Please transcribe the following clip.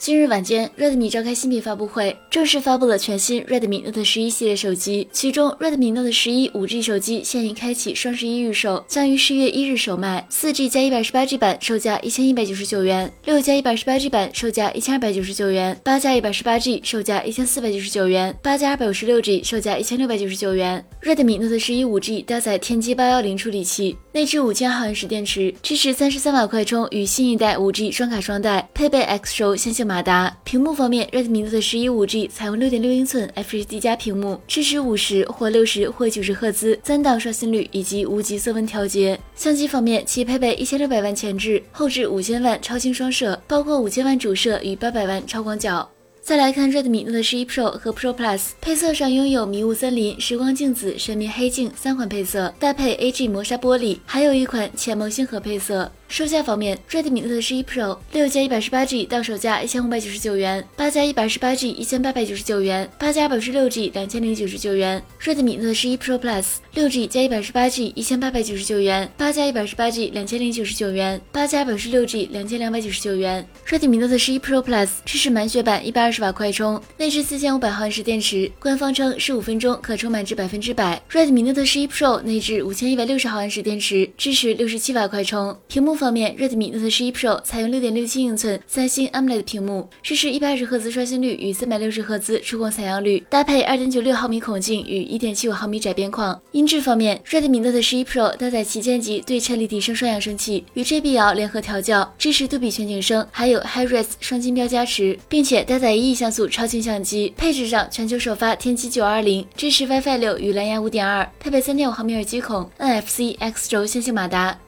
今日晚间，Redmi 召开新品发布会，正式发布了全新 Redmi Note 十一系列手机。其中，Redmi Note 十一 5G 手机现已开启双十一预售，将于十月一日首卖。4G 加 128G 版售价一千一百九十九元，六加 128G 版售价一千二百九十九元，八加 128G 售价一千四百九十九元，八加二百五十六 G 售价一千六百九十九元。Redmi Note 十一 5G 搭载天玑八幺零处理器，内置五千毫安时电池，支持三十三瓦快充与新一代 5G 双卡双待，配备 X 轴线性。马达屏幕方面，Redmi Note 十一 5G 采用六点六英寸 FHD+ 加屏幕，支持五十或六十或九十赫兹三档刷新率以及无极色温调节。相机方面，其配备一千六百万前置，后置五千万超清双摄，包括五千万主摄与八百万超广角。再来看 Redmi Note 十一 Pro 和 Pro Plus，配色上拥有迷雾森林、时光镜子、神秘黑镜三款配色，搭配 AG 磨砂玻璃，还有一款浅梦星河配色。售价方面，Redmi Note 十一 Pro 六加一百十八 G 到手价一千五百九十九元，八加一百十八 G 一千八百九十九元，八加二百十六 G 两千零九十九元。Redmi Note 十一 Pro Plus 六 G 加一百十八 G 一千八百九十九元，八加一百十八 G 两千零九十九元，八加二百十六 G 两千两百九十九元。Redmi Note 十一 Pro Plus 支持满血版一百二十瓦快充，内置四千五百毫安时电池，官方称十五分钟可充满至百分之百。Redmi Note 十一 Pro 内置五千一百六十毫安时电池，支持六十七瓦快充。屏幕方面，Redmi Note 十一 Pro 采用六点六七英寸三星 AMOLED 屏幕，支持一百二十赫兹刷新率与三百六十赫兹触控采样率，搭配二点九六毫米孔径与一点七五毫米窄边框。音质方面，Redmi Note 十一 Pro 搭载旗舰级对称立体声双扬声器，与 JBL 联合调教，支持杜比全景声，还有 HiRes 双金标加持，并且搭载一亿像素超清相机。配置上，全球首发天玑九二零，支持 WiFi 六与蓝牙五点二，配备三点五毫米耳机孔，NFC X 轴线性马达。